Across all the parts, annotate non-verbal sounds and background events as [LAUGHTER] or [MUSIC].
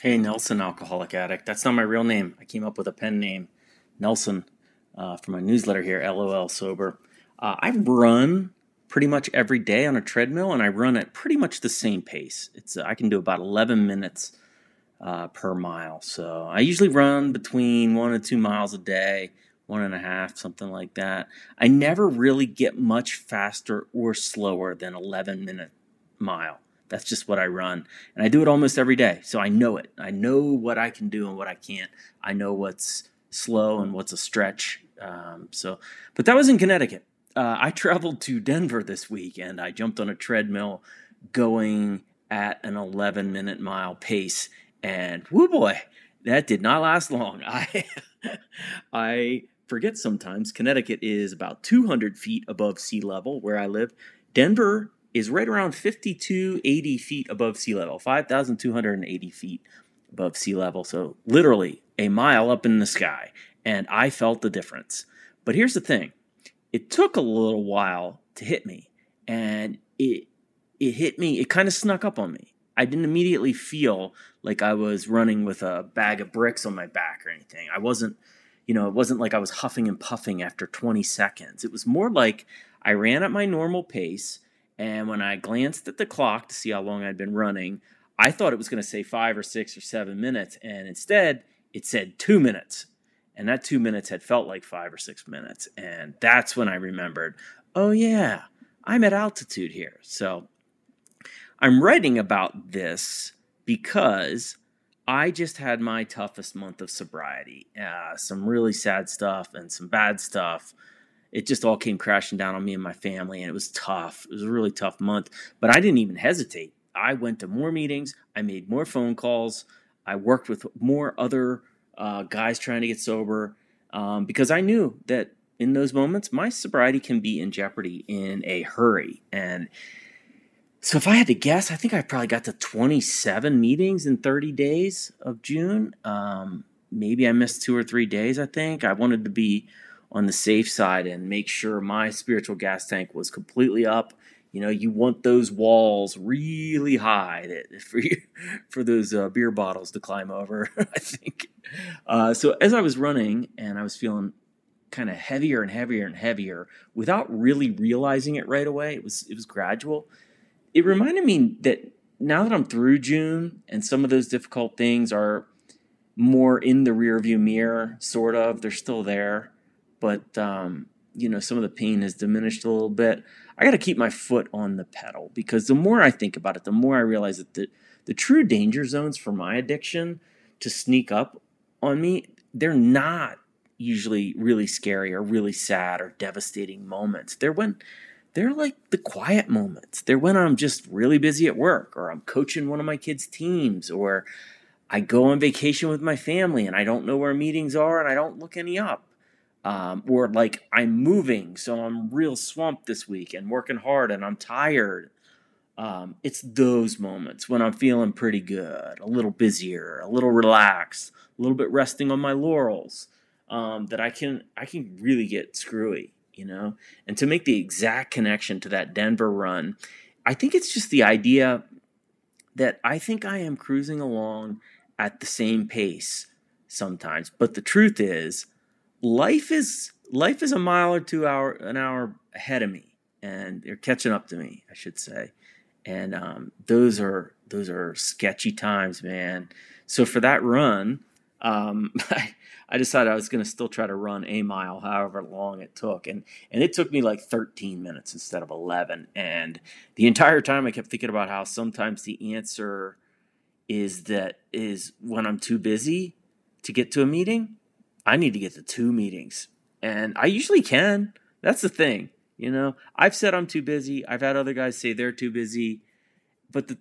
Hey, Nelson, alcoholic addict. That's not my real name. I came up with a pen name, Nelson, uh, for my newsletter here, LOL Sober. Uh, I run pretty much every day on a treadmill, and I run at pretty much the same pace. It's uh, I can do about 11 minutes uh, per mile. So I usually run between one and two miles a day, one and a half, something like that. I never really get much faster or slower than 11 minute mile. That's just what I run. And I do it almost every day. So I know it. I know what I can do and what I can't. I know what's slow and what's a stretch. Um, so, but that was in Connecticut. Uh, I traveled to Denver this week and I jumped on a treadmill going at an 11 minute mile pace. And whoo boy, that did not last long. [LAUGHS] I, I forget sometimes Connecticut is about 200 feet above sea level where I live. Denver is right around 5280 feet above sea level, 5,280 feet above sea level. So literally a mile up in the sky. And I felt the difference. But here's the thing it took a little while to hit me. And it, it hit me, it kind of snuck up on me. I didn't immediately feel like I was running with a bag of bricks on my back or anything. I wasn't, you know, it wasn't like I was huffing and puffing after 20 seconds. It was more like I ran at my normal pace and when I glanced at the clock to see how long I'd been running, I thought it was going to say five or six or seven minutes. And instead, it said two minutes. And that two minutes had felt like five or six minutes. And that's when I remembered, oh, yeah, I'm at altitude here. So I'm writing about this because I just had my toughest month of sobriety. Uh, some really sad stuff and some bad stuff it just all came crashing down on me and my family, and it was tough. It was a really tough month, but I didn't even hesitate. I went to more meetings, I made more phone calls, I worked with more other uh, guys trying to get sober um, because I knew that in those moments, my sobriety can be in jeopardy in a hurry. And so, if I had to guess, I think I probably got to 27 meetings in 30 days of June. Um, maybe I missed two or three days, I think. I wanted to be on the safe side and make sure my spiritual gas tank was completely up. You know, you want those walls really high that [LAUGHS] for you, for those uh, beer bottles to climb over. [LAUGHS] I think. Uh, so as I was running and I was feeling kind of heavier and heavier and heavier without really realizing it right away, it was it was gradual. It reminded me that now that I'm through June and some of those difficult things are more in the rearview mirror, sort of, they're still there but um, you know some of the pain has diminished a little bit. I got to keep my foot on the pedal because the more I think about it, the more I realize that the the true danger zones for my addiction to sneak up on me, they're not usually really scary or really sad or devastating moments. They're when they're like the quiet moments. They're when I'm just really busy at work or I'm coaching one of my kids' teams or I go on vacation with my family and I don't know where meetings are and I don't look any up um, or like I'm moving, so I'm real swamped this week and working hard and I'm tired. Um, it's those moments when I'm feeling pretty good, a little busier, a little relaxed, a little bit resting on my laurels, um, that I can I can really get screwy, you know. And to make the exact connection to that Denver run, I think it's just the idea that I think I am cruising along at the same pace sometimes, but the truth is life is life is a mile or two hour an hour ahead of me, and they're catching up to me, I should say. And um, those are those are sketchy times, man. So for that run, um, [LAUGHS] I, I decided I was going to still try to run a mile, however long it took, and and it took me like 13 minutes instead of 11. And the entire time, I kept thinking about how sometimes the answer is that is when I'm too busy to get to a meeting, I need to get to two meetings. And I usually can. That's the thing. You know, I've said I'm too busy. I've had other guys say they're too busy. But the,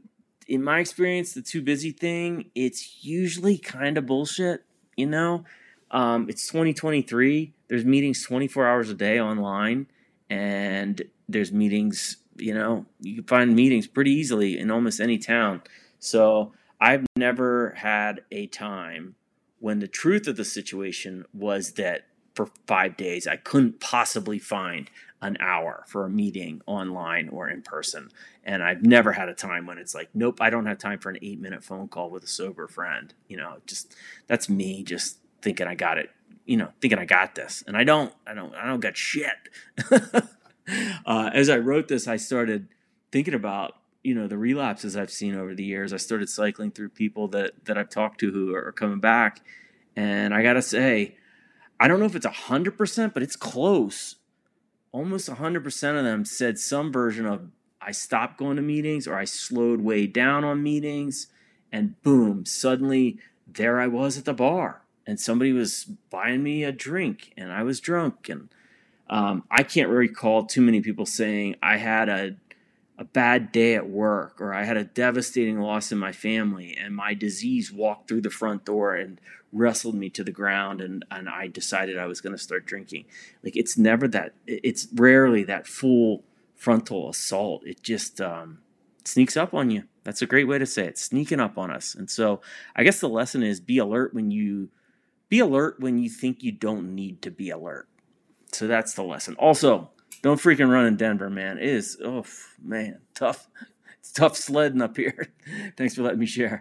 in my experience, the too busy thing, it's usually kind of bullshit. You know, um, it's 2023. There's meetings 24 hours a day online, and there's meetings. You know, you can find meetings pretty easily in almost any town. So I've never had a time when the truth of the situation was that for five days I couldn't possibly find an hour for a meeting online or in person. And I've never had a time when it's like, nope, I don't have time for an eight minute phone call with a sober friend. You know, just that's me just thinking I got it, you know, thinking I got this. And I don't, I don't, I don't got shit. [LAUGHS] uh, as I wrote this, I started thinking about you know the relapses I've seen over the years. I started cycling through people that that I've talked to who are coming back, and I gotta say, I don't know if it's hundred percent, but it's close. Almost hundred percent of them said some version of I stopped going to meetings or I slowed way down on meetings, and boom, suddenly there I was at the bar, and somebody was buying me a drink, and I was drunk, and um, I can't recall too many people saying I had a a bad day at work or I had a devastating loss in my family and my disease walked through the front door and wrestled me to the ground and, and I decided I was going to start drinking. Like it's never that, it's rarely that full frontal assault. It just um, sneaks up on you. That's a great way to say it, sneaking up on us. And so I guess the lesson is be alert when you, be alert when you think you don't need to be alert. So that's the lesson. Also, don't freaking run in Denver, man. It is, oh, man, tough. It's tough sledding up here. [LAUGHS] Thanks for letting me share.